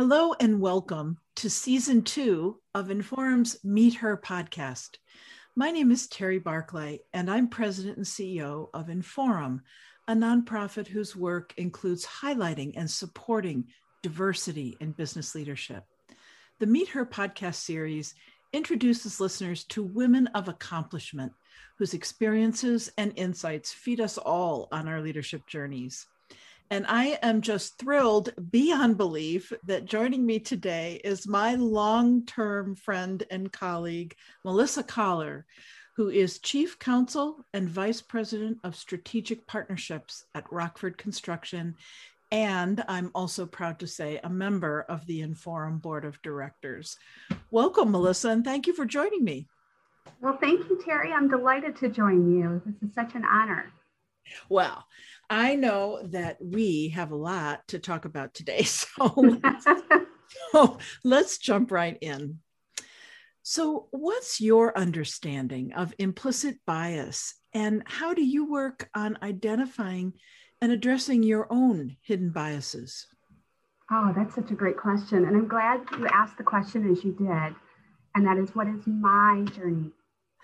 Hello and welcome to season two of Inforum's Meet Her podcast. My name is Terry Barclay, and I'm president and CEO of Inforum, a nonprofit whose work includes highlighting and supporting diversity in business leadership. The Meet Her podcast series introduces listeners to women of accomplishment whose experiences and insights feed us all on our leadership journeys. And I am just thrilled beyond belief that joining me today is my long term friend and colleague, Melissa Collar, who is Chief Counsel and Vice President of Strategic Partnerships at Rockford Construction. And I'm also proud to say a member of the Inforum Board of Directors. Welcome, Melissa, and thank you for joining me. Well, thank you, Terry. I'm delighted to join you. This is such an honor. Well, I know that we have a lot to talk about today. So let's, so let's jump right in. So, what's your understanding of implicit bias, and how do you work on identifying and addressing your own hidden biases? Oh, that's such a great question. And I'm glad you asked the question as you did. And that is what is my journey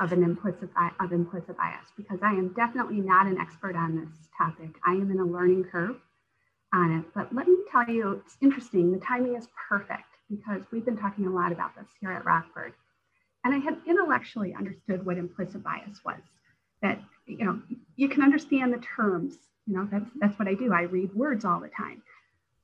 of an implicit of implicit bias because I am definitely not an expert on this topic. I am in a learning curve on it. But let me tell you, it's interesting. The timing is perfect because we've been talking a lot about this here at Rockford. And I had intellectually understood what implicit bias was. That you know, you can understand the terms. You know, that's that's what I do. I read words all the time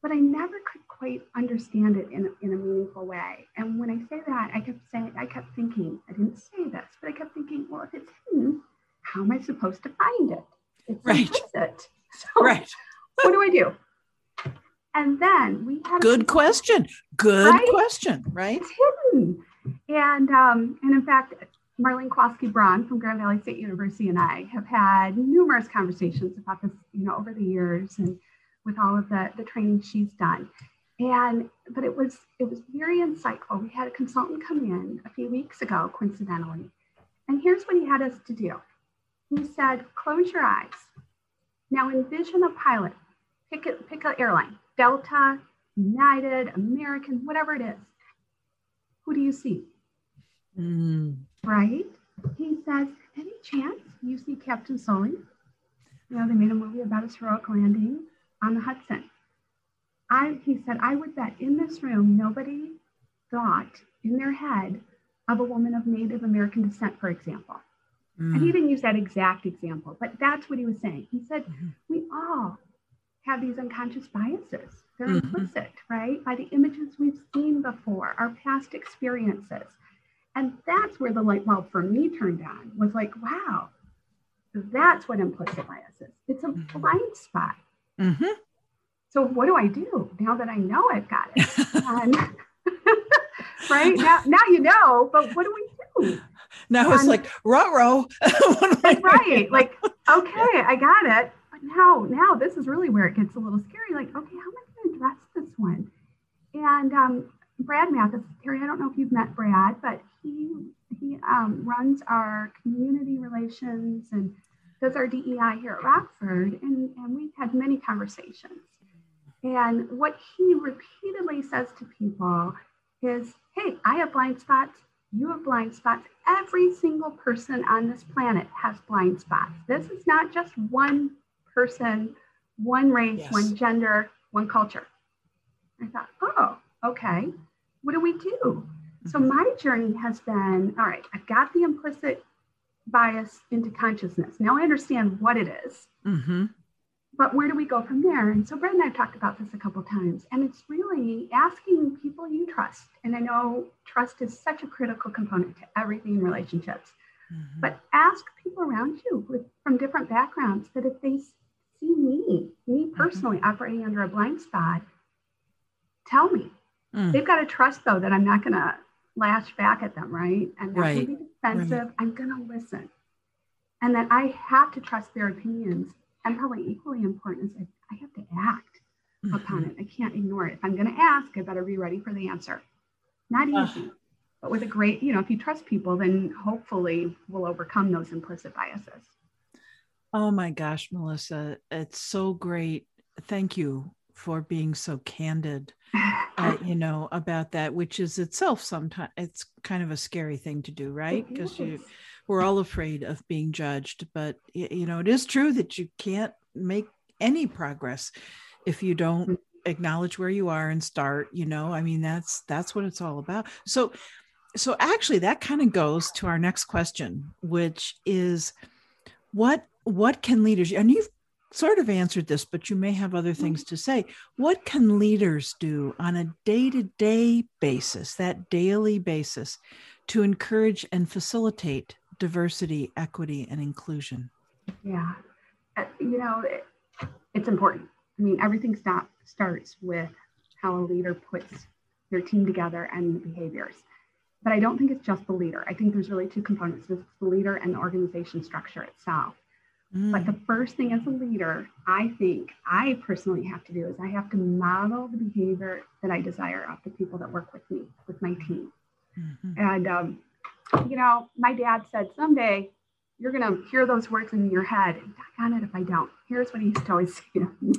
but I never could quite understand it in, in a meaningful way. And when I say that, I kept saying, I kept thinking, I didn't say this, but I kept thinking, well, if it's hidden, how am I supposed to find it? It's right. implicit. So right. what do I do? And then we had good question. Good right? question, right? It's hidden. And um, and in fact, Marlene Kowalski Braun from Grand Valley State University and I have had numerous conversations about this, you know, over the years. And with all of the, the training she's done. And but it was it was very insightful. We had a consultant come in a few weeks ago, coincidentally. And here's what he had us to do. He said, close your eyes. Now envision a pilot. Pick it, pick an airline, Delta, United, American, whatever it is. Who do you see? Mm. Right? He says, any chance you see Captain Sully? You know, they made a movie about his heroic landing on the Hudson. I, he said, I would bet in this room nobody thought in their head of a woman of Native American descent, for example. Mm. And he mm. didn't use that exact example, but that's what he was saying. He said, mm-hmm. we all have these unconscious biases. They're mm-hmm. implicit, right? By the images we've seen before, our past experiences. And that's where the light bulb for me turned on was like, wow, that's what implicit bias is. It's a mm-hmm. blind spot. Mm-hmm. So what do I do now that I know I've got it? And, right now, now you know, but what do we do? Now and, it's like row right, like okay, I got it. But now, now this is really where it gets a little scary. Like, okay, how am I going to address this one? And um, Brad Mathis, Terry, I don't know if you've met Brad, but he he um, runs our community relations and does our DEI here at Rockford, and, and we've had many conversations. And what he repeatedly says to people is, hey, I have blind spots, you have blind spots. Every single person on this planet has blind spots. This is not just one person, one race, yes. one gender, one culture. I thought, oh, okay, what do we do? So mm-hmm. my journey has been all right, I've got the implicit bias into consciousness. Now I understand what it is, mm-hmm. but where do we go from there? And so Brett and I have talked about this a couple times, and it's really asking people you trust. And I know trust is such a critical component to everything in relationships. Mm-hmm. But ask people around you with, from different backgrounds that if they see me, me mm-hmm. personally mm-hmm. operating under a blind spot, tell me. Mm. They've got to trust though that I'm not going to lash back at them, right? And not right. be defensive. Right. I'm going to listen. And then I have to trust their opinions. And probably equally important is I have to act mm-hmm. upon it. I can't ignore it. If I'm going to ask, I better be ready for the answer. Not easy, but with a great, you know, if you trust people, then hopefully we'll overcome those implicit biases. Oh my gosh, Melissa, it's so great. Thank you for being so candid uh, you know, about that, which is itself sometimes it's kind of a scary thing to do, right? Because you we're all afraid of being judged, but you know, it is true that you can't make any progress if you don't mm. acknowledge where you are and start, you know. I mean, that's that's what it's all about. So so actually that kind of goes to our next question, which is what what can leaders and you've sort of answered this, but you may have other things to say. What can leaders do on a day to day basis, that daily basis, to encourage and facilitate diversity, equity, and inclusion? Yeah. Uh, you know, it, it's important. I mean, everything stop, starts with how a leader puts their team together and the behaviors. But I don't think it's just the leader. I think there's really two components it's the leader and the organization structure itself. Mm. But the first thing as a leader, I think I personally have to do is I have to model the behavior that I desire of the people that work with me, with my team. Mm-hmm. And, um, you know, my dad said, someday you're going to hear those words in your head. And on it if I don't. Here's what he used to always say to me.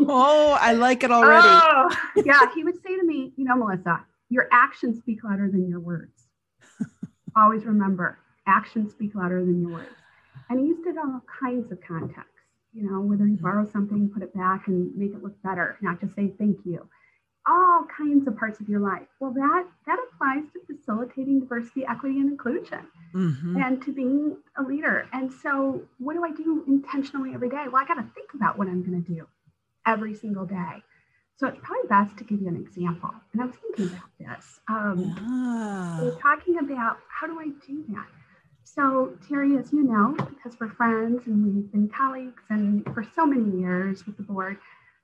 oh, I like it already. Oh, yeah, he would say to me, you know, Melissa, your actions speak louder than your words. always remember, actions speak louder than your words. And he used it in all kinds of contexts, you know, whether you borrow something, put it back and make it look better, not just say thank you. All kinds of parts of your life. Well, that that applies to facilitating diversity, equity, and inclusion, mm-hmm. and to being a leader. And so, what do I do intentionally every day? Well, I got to think about what I'm going to do every single day. So it's probably best to give you an example. And I was thinking about this. Um, yeah. So talking about how do I do that? So, Terry, as you know, because we're friends and we've been colleagues and for so many years with the board,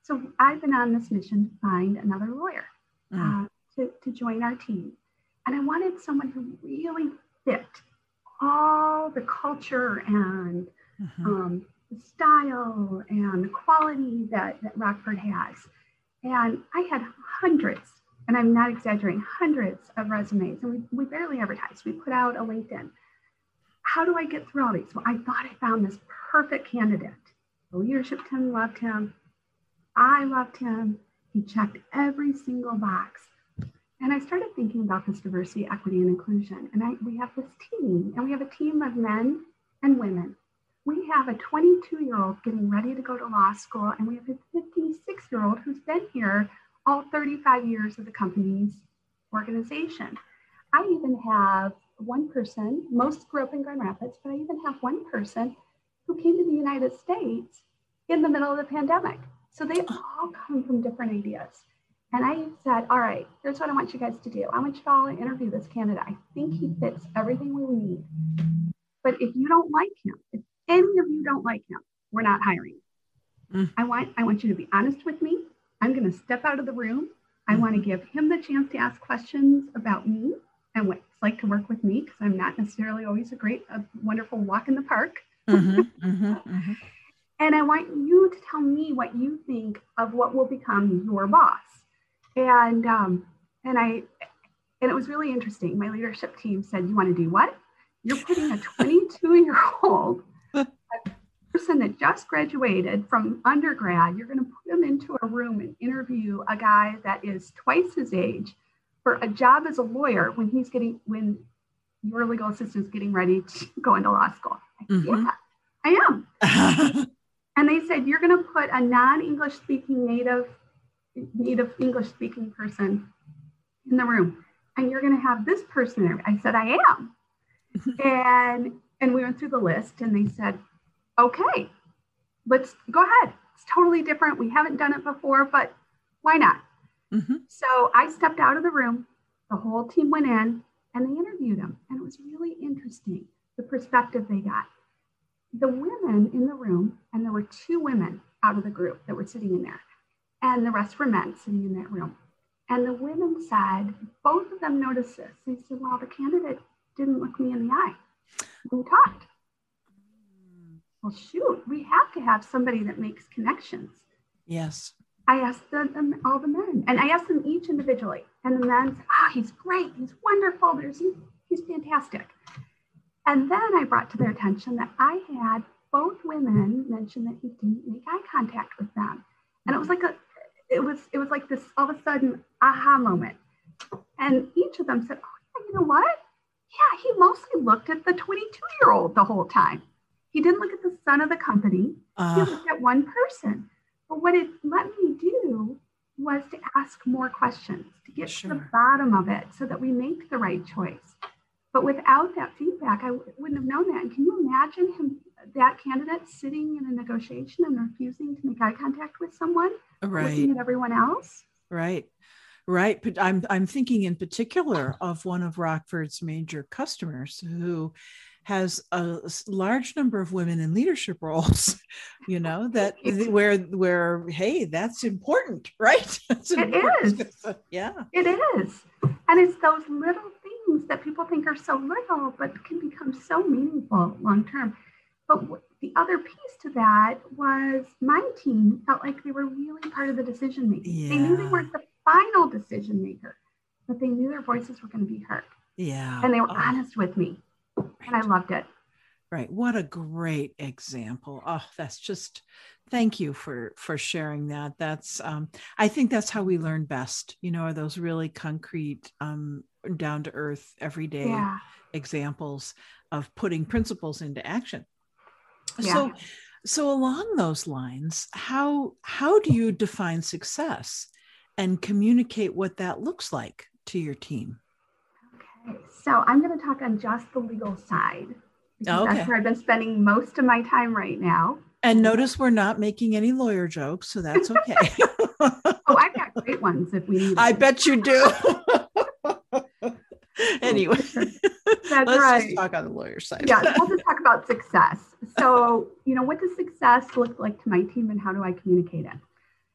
so I've been on this mission to find another lawyer mm. uh, to, to join our team. And I wanted someone who really fit all the culture and mm-hmm. um, the style and the quality that, that Rockford has. And I had hundreds, and I'm not exaggerating, hundreds of resumes, and we, we barely advertised. We put out a LinkedIn how do I get through all these? Well, I thought I found this perfect candidate. The leadership team loved him. I loved him. He checked every single box. And I started thinking about this diversity, equity, and inclusion. And I, we have this team, and we have a team of men and women. We have a 22 year old getting ready to go to law school, and we have a 56 year old who's been here all 35 years of the company's organization. I even have one person, most grew up in Grand Rapids, but I even have one person who came to the United States in the middle of the pandemic. So they all come from different ideas. And I said, all right, here's what I want you guys to do. I want you all to interview this candidate. I think he fits everything we need. But if you don't like him, if any of you don't like him, we're not hiring. Mm. I want I want you to be honest with me. I'm going to step out of the room. I want to give him the chance to ask questions about me and what it's like to work with me because I'm not necessarily always a great, a wonderful walk in the park. Mm-hmm, mm-hmm, mm-hmm. And I want you to tell me what you think of what will become your boss. And um, and I and it was really interesting. My leadership team said, "You want to do what? You're putting a 22 year old." person that just graduated from undergrad, you're going to put them into a room and interview a guy that is twice his age for a job as a lawyer when he's getting when your legal assistant is getting ready to go into law school. Mm-hmm. Yeah, I am. and they said you're going to put a non-English speaking native native English speaking person in the room, and you're going to have this person there. I said I am, and and we went through the list, and they said, okay, let's go ahead. It's totally different. We haven't done it before, but why not? Mm-hmm. So I stepped out of the room. The whole team went in and they interviewed him. And it was really interesting the perspective they got. The women in the room, and there were two women out of the group that were sitting in there, and the rest were men sitting in that room. And the women said, both of them noticed this. They said, Well, the candidate didn't look me in the eye. We talked. Well, shoot, we have to have somebody that makes connections. Yes. I asked them, all the men, and I asked them each individually. And the men said, "Ah, oh, he's great. He's wonderful. There's he's, he's fantastic." And then I brought to their attention that I had both women mention that he didn't make eye contact with them, and it was like a it was it was like this all of a sudden aha moment. And each of them said, Oh, you know what? Yeah, he mostly looked at the 22 year old the whole time. He didn't look at the son of the company. Uh, he looked at one person. But what it let me do was to ask more questions, to get sure. to the bottom of it so that we make the right choice. But without that feedback, I wouldn't have known that. And can you imagine him, that candidate sitting in a negotiation and refusing to make eye contact with someone, right. looking at everyone else? Right. Right. But I'm I'm thinking in particular of one of Rockford's major customers who has a large number of women in leadership roles you know that where where hey that's important right that's it important. is. yeah it is and it's those little things that people think are so little but can become so meaningful long term but the other piece to that was my team felt like they were really part of the decision making yeah. they knew they weren't the final decision maker but they knew their voices were going to be heard yeah and they were oh. honest with me and I loved it. Right. What a great example. Oh, that's just thank you for for sharing that. That's um I think that's how we learn best, you know, are those really concrete um down to earth everyday yeah. examples of putting principles into action. Yeah. So so along those lines, how how do you define success and communicate what that looks like to your team? So I'm going to talk on just the legal side. Oh, okay. That's where I've been spending most of my time right now. And notice we're not making any lawyer jokes, so that's okay. oh, I've got great ones if we need. I bet you do. anyway, oh, that's let's right. just talk on the lawyer side. yeah, we'll just talk about success. So, you know, what does success look like to my team, and how do I communicate it?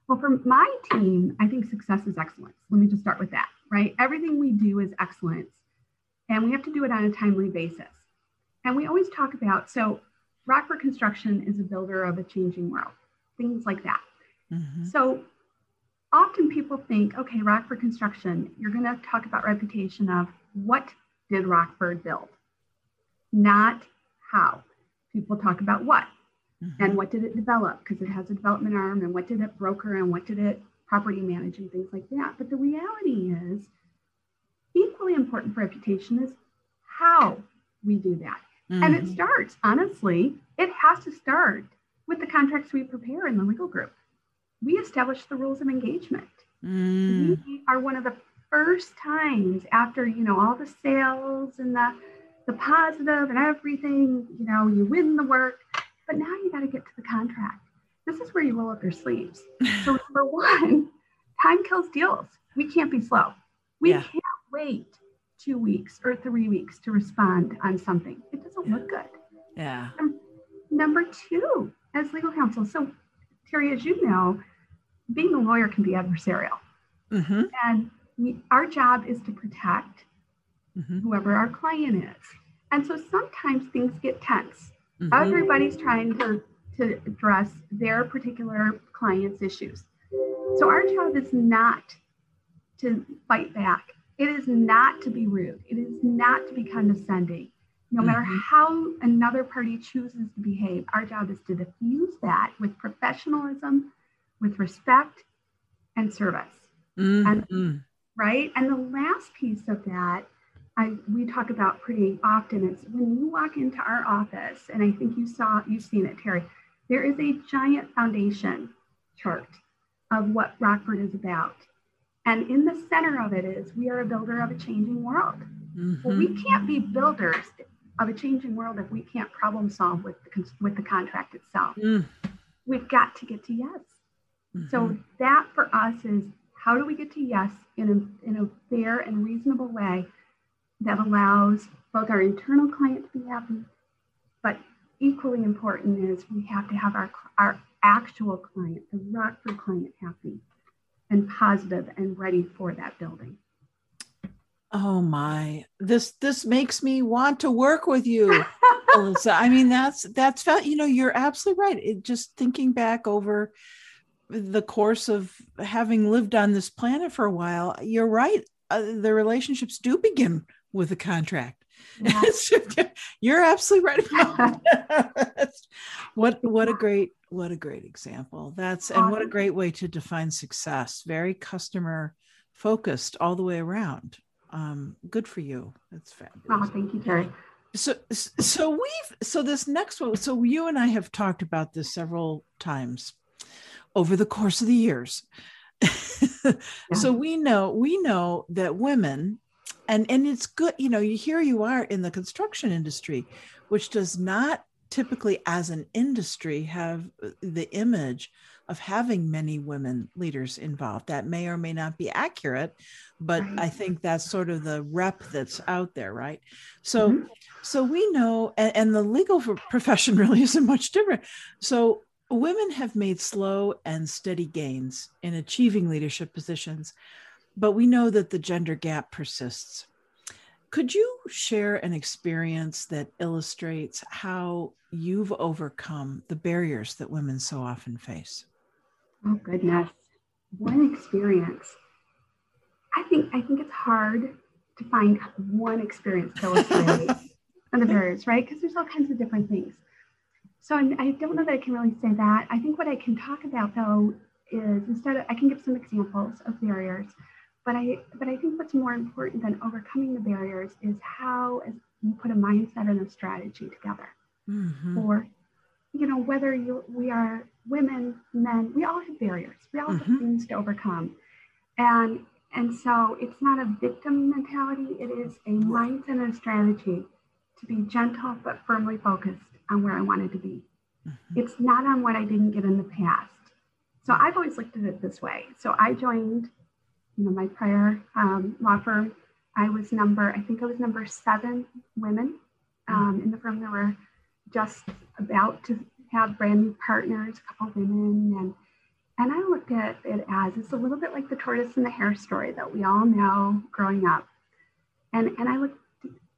Well, for my team, I think success is excellence. Let me just start with that, right? Everything we do is excellence and we have to do it on a timely basis. And we always talk about so Rockford Construction is a builder of a changing world, things like that. Mm-hmm. So often people think, okay, Rockford Construction, you're going to talk about reputation of what did Rockford build, not how. People talk about what mm-hmm. and what did it develop because it has a development arm and what did it broker and what did it property manage and things like that. But the reality is equally important for reputation is how we do that. Mm-hmm. And it mm-hmm. starts, honestly, it has to start with the contracts we prepare in the legal group. We establish the rules of engagement. Mm. We are one of the first times after, you know, all the sales and the the positive and everything, you know, you win the work, but now you got to get to the contract. This is where you roll up your sleeves. So number one, time kills deals. We can't be slow. We yeah. can't wait two weeks or three weeks to respond on something. It doesn't look good. Yeah. Um, number two, as legal counsel, so Terry, as you know, being a lawyer can be adversarial. Mm-hmm. And we, our job is to protect mm-hmm. whoever our client is. And so sometimes things get tense. Mm-hmm. Everybody's trying to, to address their particular client's issues. So our job is not to fight back it is not to be rude. It is not to be condescending. No matter mm-hmm. how another party chooses to behave, our job is to diffuse that with professionalism, with respect, and service. Mm-hmm. And right. And the last piece of that, I we talk about pretty often is when you walk into our office, and I think you saw you've seen it, Terry. There is a giant foundation chart of what Rockford is about. And in the center of it is we are a builder of a changing world. Mm-hmm. Well, we can't be builders of a changing world if we can't problem solve with the, with the contract itself. Mm. We've got to get to yes. Mm-hmm. So that for us is how do we get to yes in a, in a fair and reasonable way that allows both our internal client to be happy, but equally important is we have to have our, our actual client, the Rockford client happy and positive and ready for that building. Oh my, this this makes me want to work with you, Alyssa. I mean, that's that's felt, you know, you're absolutely right. It just thinking back over the course of having lived on this planet for a while, you're right. Uh, the relationships do begin with a contract. Yeah. you're absolutely right. what what a great what a great example. That's and what a great way to define success. Very customer focused all the way around. Um, good for you. That's fabulous. Oh, thank you, Terry. So, so we've so this next one. So you and I have talked about this several times over the course of the years. yeah. So we know we know that women, and and it's good. You know, you here you are in the construction industry, which does not typically, as an industry, have the image of having many women leaders involved. That may or may not be accurate, but right. I think that's sort of the rep that's out there, right? So, mm-hmm. so we know, and, and the legal profession really isn't much different. So, women have made slow and steady gains in achieving leadership positions, but we know that the gender gap persists. Could you share an experience that illustrates how you've overcome the barriers that women so often face? Oh goodness. One experience. I think I think it's hard to find one experience to illustrate the barriers, right? Because there's all kinds of different things. So I, I don't know that I can really say that. I think what I can talk about though is instead of, I can give some examples of barriers, but I but I think what's more important than overcoming the barriers is how you put a mindset and a strategy together. Mm-hmm. Or, you know, whether you we are women, men, we all have barriers. We all mm-hmm. have things to overcome. And and so it's not a victim mentality, it is a mindset and a strategy to be gentle but firmly focused on where I wanted to be. Mm-hmm. It's not on what I didn't get in the past. So I've always looked at it this way. So I joined, you know, my prior um, law firm. I was number, I think I was number seven women um, in the firm. There were just about to have brand new partners, a couple women, and and I looked at it as it's a little bit like the tortoise and the hare story that we all know growing up. And and I looked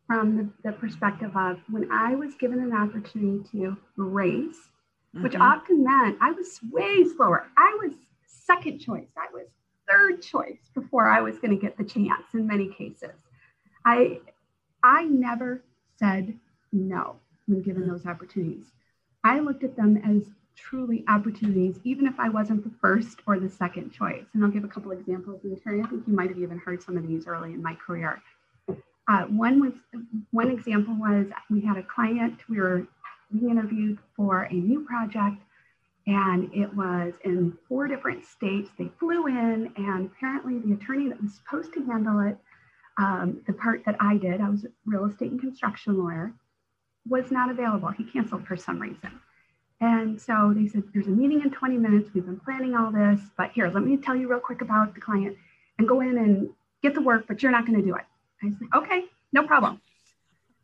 from the, the perspective of when I was given an opportunity to race, mm-hmm. which often meant I was way slower. I was second choice. I was third choice before I was going to get the chance in many cases. I I never said no when given those opportunities. I looked at them as truly opportunities, even if I wasn't the first or the second choice. And I'll give a couple examples. And Terry, I think you might have even heard some of these early in my career. Uh, one was one example was we had a client we were being interviewed for a new project and it was in four different states they flew in and apparently the attorney that was supposed to handle it um, the part that i did i was a real estate and construction lawyer was not available. He canceled for some reason. And so they said, There's a meeting in 20 minutes. We've been planning all this, but here, let me tell you real quick about the client and go in and get the work, but you're not going to do it. I said, Okay, no problem.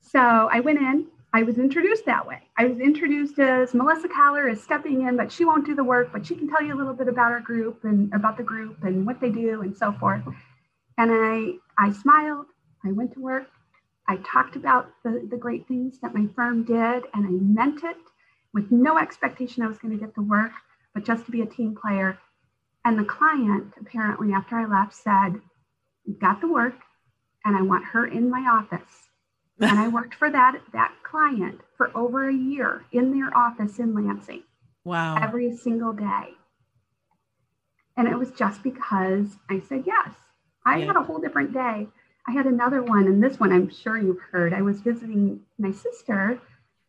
So I went in. I was introduced that way. I was introduced as Melissa Collar is stepping in, but she won't do the work, but she can tell you a little bit about our group and about the group and what they do and so forth. And I I smiled. I went to work. I talked about the, the great things that my firm did, and I meant it with no expectation I was going to get the work, but just to be a team player. And the client, apparently, after I left, said, got the work, and I want her in my office. And I worked for that, that client for over a year in their office in Lansing. Wow. Every single day. And it was just because I said yes. I yeah. had a whole different day I had another one, and this one I'm sure you've heard. I was visiting my sister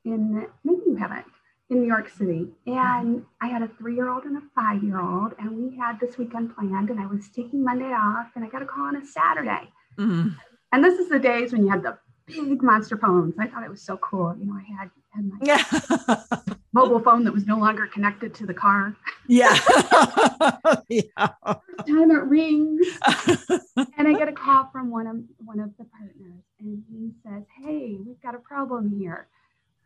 in, maybe you haven't, in New York City. And I had a three year old and a five year old, and we had this weekend planned, and I was taking Monday off, and I got a call on a Saturday. Mm-hmm. And this is the days when you had the big monster phones. I thought it was so cool. You know, I had, had my mobile phone that was no longer connected to the car. Yeah. yeah. First time it rings. and I get a call from one of one of the partners and he says, Hey, we've got a problem here.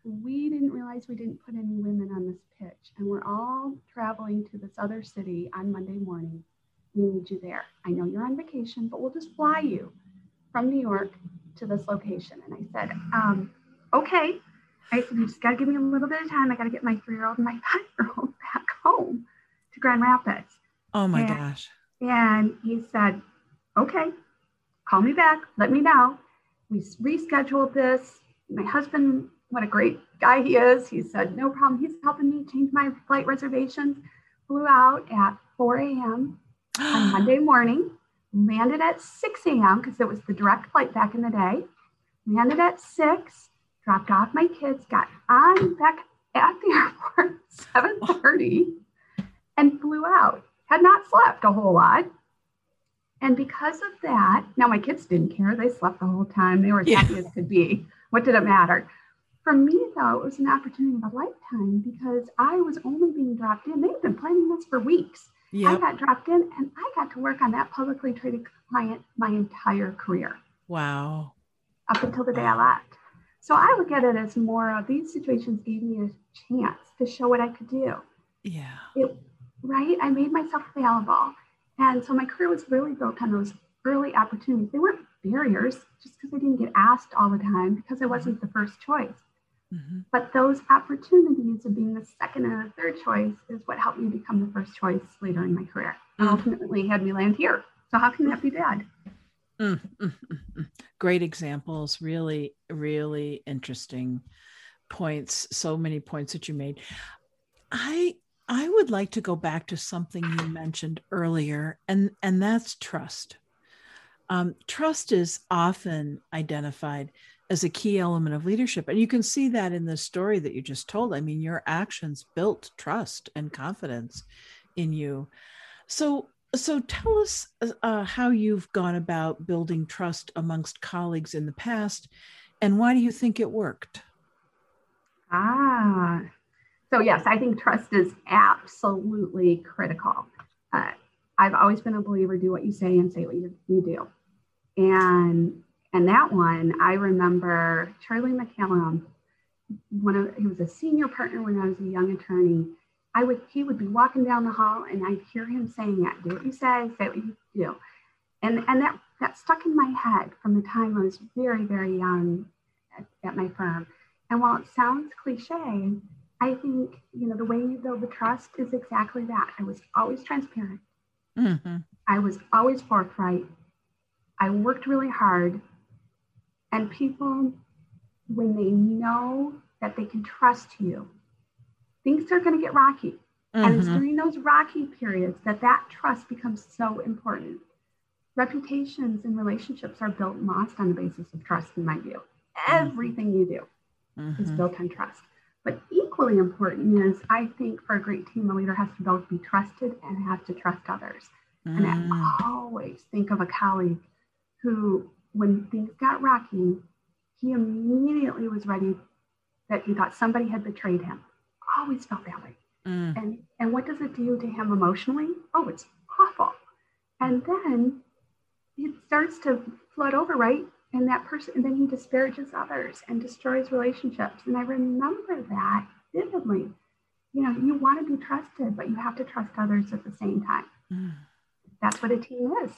We didn't realize we didn't put any women on this pitch, and we're all traveling to this other city on Monday morning. We need you there. I know you're on vacation, but we'll just fly you from New York to this location. And I said, um, okay. I said, you just got to give me a little bit of time. I got to get my three year old and my five year old back home to Grand Rapids. Oh my and, gosh. And he said, okay, call me back. Let me know. We rescheduled this. My husband what a great guy he is. He said, no problem. He's helping me change my flight reservations. Flew out at 4 a.m. on Monday morning, landed at 6 a.m. because it was the direct flight back in the day. Landed at 6, dropped off my kids, got on back at the airport 7:30 and flew out. Had not slept a whole lot. And because of that, now my kids didn't care. They slept the whole time. They were as yeah. happy as could be. What did it matter? For me, though, it was an opportunity of a lifetime because I was only being dropped in. They've been planning this for weeks. Yep. I got dropped in and I got to work on that publicly traded client my entire career. Wow. Up until the day I left. So I look at it as more of these situations gave me a chance to show what I could do. Yeah. It, right? I made myself available. And so my career was really built on those early opportunities. They weren't barriers just because I didn't get asked all the time because I wasn't mm-hmm. the first choice. Mm-hmm. But those opportunities of being the second and the third choice is what helped me become the first choice later in my career and mm-hmm. ultimately had me land here. So how can that be bad? Mm-hmm. Great examples, really, really interesting points. So many points that you made. I I would like to go back to something you mentioned earlier, and and that's trust. Um, trust is often identified as a key element of leadership, and you can see that in the story that you just told. I mean, your actions built trust and confidence in you. So, so tell us uh, how you've gone about building trust amongst colleagues in the past, and why do you think it worked? Ah, so yes, I think trust is absolutely critical. Uh, I've always been a believer: do what you say and say what you, you do. And and that one, I remember Charlie McCallum. One of he was a senior partner when I was a young attorney. I would he would be walking down the hall, and I'd hear him saying that: "Do what you say, say what you do." And and that that stuck in my head from the time I was very very young at, at my firm. And while it sounds cliche, I think, you know, the way you build the trust is exactly that. I was always transparent. Mm-hmm. I was always forthright. I worked really hard. And people, when they know that they can trust you, things are going to get rocky. Mm-hmm. And it's mm-hmm. during those rocky periods that that trust becomes so important. Reputations and relationships are built and lost on the basis of trust, in my view. Mm-hmm. Everything you do mm-hmm. is built on trust. But equally important is I think for a great team, a leader has to both be trusted and has to trust others. And I mm. always think of a colleague who, when things got rocky, he immediately was ready that he thought somebody had betrayed him. Always felt that way. Mm. And and what does it do to him emotionally? Oh, it's awful. And then it starts to flood over, right? and that person and then he disparages others and destroys relationships and i remember that vividly you know you want to be trusted but you have to trust others at the same time mm. that's what a team is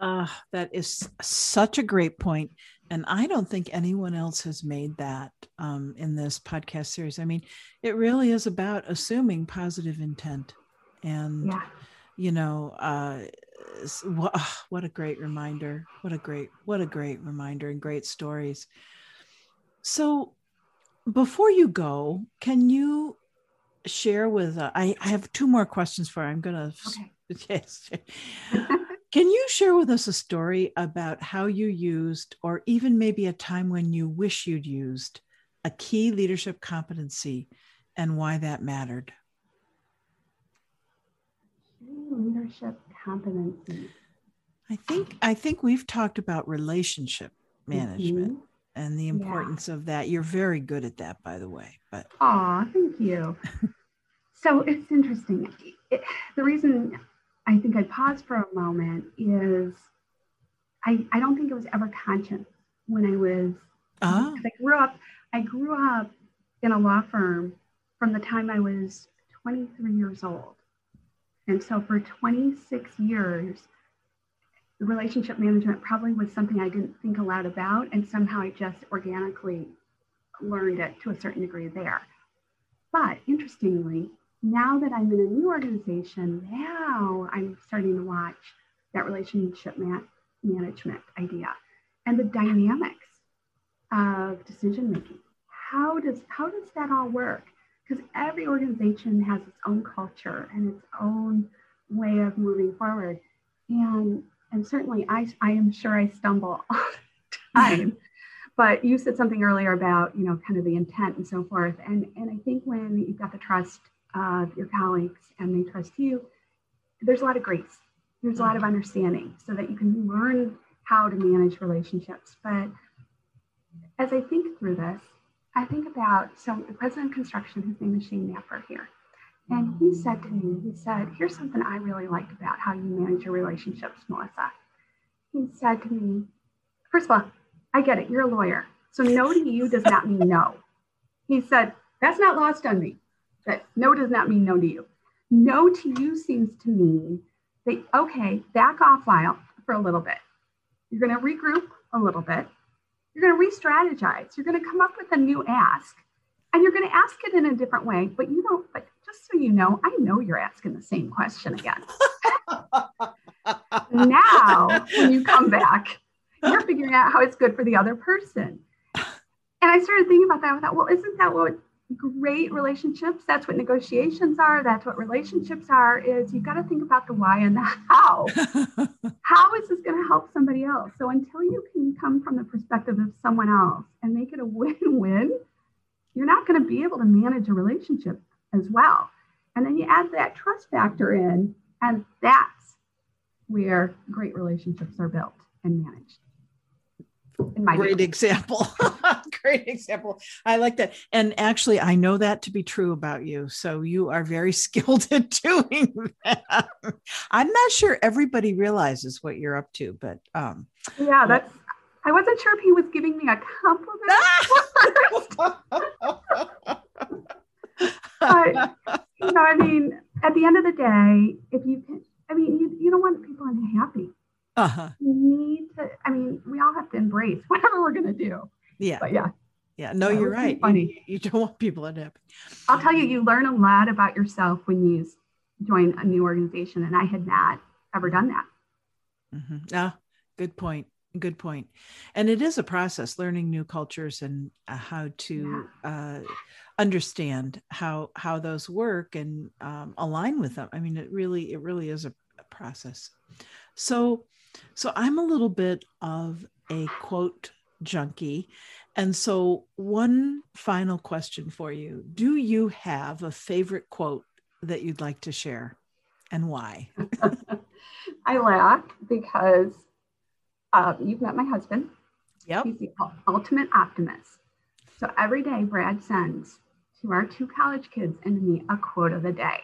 uh, that is such a great point and i don't think anyone else has made that um, in this podcast series i mean it really is about assuming positive intent and yeah. you know uh, what, what a great reminder what a great what a great reminder and great stories so before you go can you share with uh, I, I have two more questions for you. i'm gonna okay. yes can you share with us a story about how you used or even maybe a time when you wish you'd used a key leadership competency and why that mattered leadership competency? I think I think we've talked about relationship management mm-hmm. and the importance yeah. of that. You're very good at that, by the way. But oh, thank you. so it's interesting. It, the reason I think I paused for a moment is I, I don't think it was ever conscious when I was uh-huh. I grew up I grew up in a law firm from the time I was 23 years old. And so for 26 years, relationship management probably was something I didn't think a lot about. And somehow I just organically learned it to a certain degree there. But interestingly, now that I'm in a new organization, now I'm starting to watch that relationship man- management idea and the dynamics of decision making how does how does that all work? Because every organization has its own culture and its own way of moving forward. And and certainly I I am sure I stumble all the time. but you said something earlier about, you know, kind of the intent and so forth. And and I think when you've got the trust of your colleagues and they trust you, there's a lot of grace. There's a lot of mm-hmm. understanding so that you can learn how to manage relationships. But as I think through this, I think about so the president of construction, his name is Shane Napper here. And he said to me, he said, here's something I really liked about how you manage your relationships, Melissa. He said to me, first of all, I get it, you're a lawyer. So no to you does not mean no. He said, that's not lost on me. That no does not mean no to you. No to you seems to mean that, okay, back off while for a little bit. You're going to regroup a little bit. You're going to re strategize. You're going to come up with a new ask and you're going to ask it in a different way. But you don't, but just so you know, I know you're asking the same question again. now, when you come back, you're figuring out how it's good for the other person. And I started thinking about that. I thought, well, isn't that what great relationships. That's what negotiations are. That's what relationships are is you've got to think about the why and the how. How is this going to help somebody else? So until you can come from the perspective of someone else and make it a win-win you're not going to be able to manage a relationship as well. And then you add that trust factor in and that's where great relationships are built and managed great view. example. Great example. I like that. And actually i know that to be true about you. So you are very skilled at doing that. I'm not sure everybody realizes what you're up to but um yeah that's i wasn't sure if he was giving me a compliment. But you know i mean at the end of the day if you can i mean you, you don't want people unhappy uh-huh. We need to, I mean, we all have to embrace whatever we're going to do. Yeah. But yeah. Yeah. No, you're right. Funny. You, you, don't want people unhappy. I'll tell you, you learn a lot about yourself when you join a new organization. And I had not ever done that. Mm-hmm. Ah, good point. Good point. And it is a process learning new cultures and uh, how to yeah. uh, understand how how those work and um, align with them. I mean, it really it really is a, a process. So so I'm a little bit of a quote junkie. And so, one final question for you Do you have a favorite quote that you'd like to share and why? I laugh because uh, you've met my husband. Yep. He's the ultimate optimist. So every day, Brad sends to our two college kids and me a quote of the day.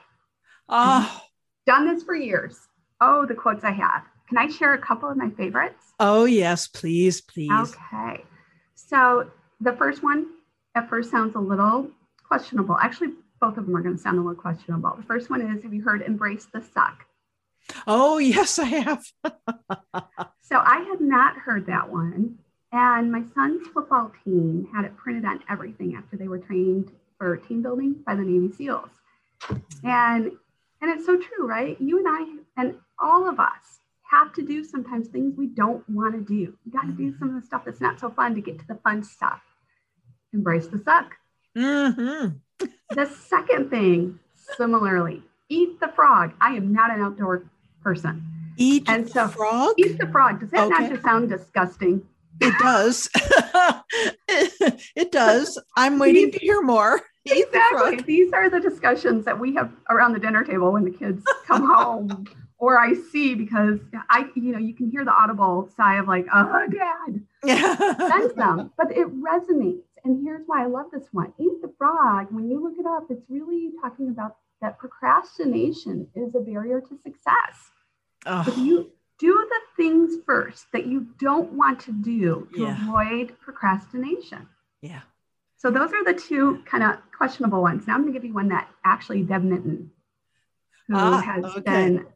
Oh. Done this for years. Oh, the quotes I have. Can I share a couple of my favorites? Oh, yes, please, please. Okay. So the first one at first sounds a little questionable. Actually, both of them are going to sound a little questionable. The first one is Have you heard embrace the suck? Oh, yes, I have. so I had not heard that one. And my son's football team had it printed on everything after they were trained for team building by the Navy SEALs. And and it's so true, right? You and I and all of us have to do sometimes things we don't want to do. You got to do mm-hmm. some of the stuff that's not so fun to get to the fun stuff. Embrace the suck. Mm-hmm. the second thing, similarly, eat the frog. I am not an outdoor person. Eat and so, frog? Eat the frog. Does that okay. not just sound disgusting? It does. it does. I'm waiting to hear more. exactly. The These are the discussions that we have around the dinner table when the kids come home or I see because I, you know, you can hear the audible sigh of like, oh, dad. Yeah. them, but it resonates. And here's why I love this one. Eat the frog. When you look it up, it's really talking about that procrastination is a barrier to success. Oh. If you do the things first that you don't want to do to yeah. avoid procrastination. Yeah. So those are the two kind of questionable ones. Now I'm going to give you one that actually Deb Minton, who ah, has okay. been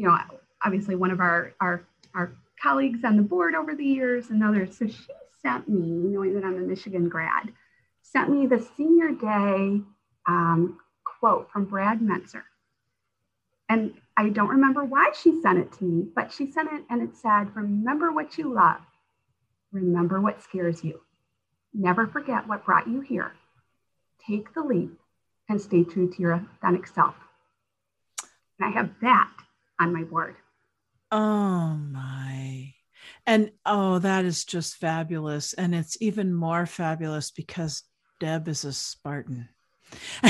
you know, obviously one of our, our, our colleagues on the board over the years and others. So she sent me, knowing that I'm a Michigan grad, sent me the senior day um, quote from Brad Meltzer. And I don't remember why she sent it to me, but she sent it and it said, Remember what you love, remember what scares you. Never forget what brought you here. Take the leap and stay true to your authentic self. And I have that on my board. Oh my. And oh, that is just fabulous. And it's even more fabulous because Deb is a Spartan.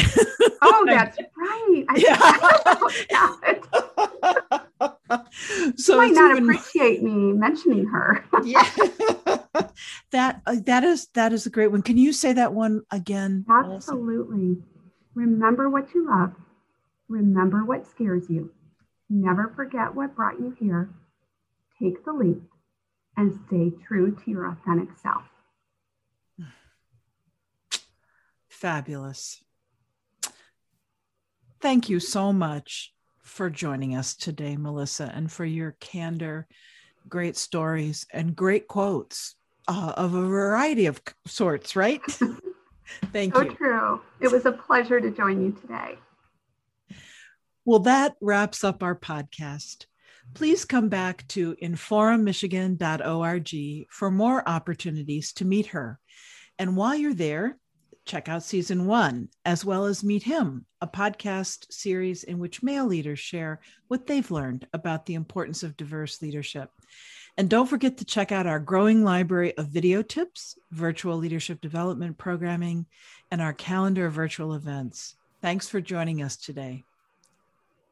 oh, that's right. I yeah. so you might not even... appreciate me mentioning her. yeah. that uh, that is that is a great one. Can you say that one again? Absolutely. Also? Remember what you love. Remember what scares you. Never forget what brought you here. Take the leap and stay true to your authentic self. Fabulous. Thank you so much for joining us today, Melissa, and for your candor, great stories, and great quotes uh, of a variety of sorts, right? Thank so you. So true. It was a pleasure to join you today. Well, that wraps up our podcast. Please come back to inforummichigan.org for more opportunities to meet her. And while you're there, check out season one, as well as Meet Him, a podcast series in which male leaders share what they've learned about the importance of diverse leadership. And don't forget to check out our growing library of video tips, virtual leadership development programming, and our calendar of virtual events. Thanks for joining us today.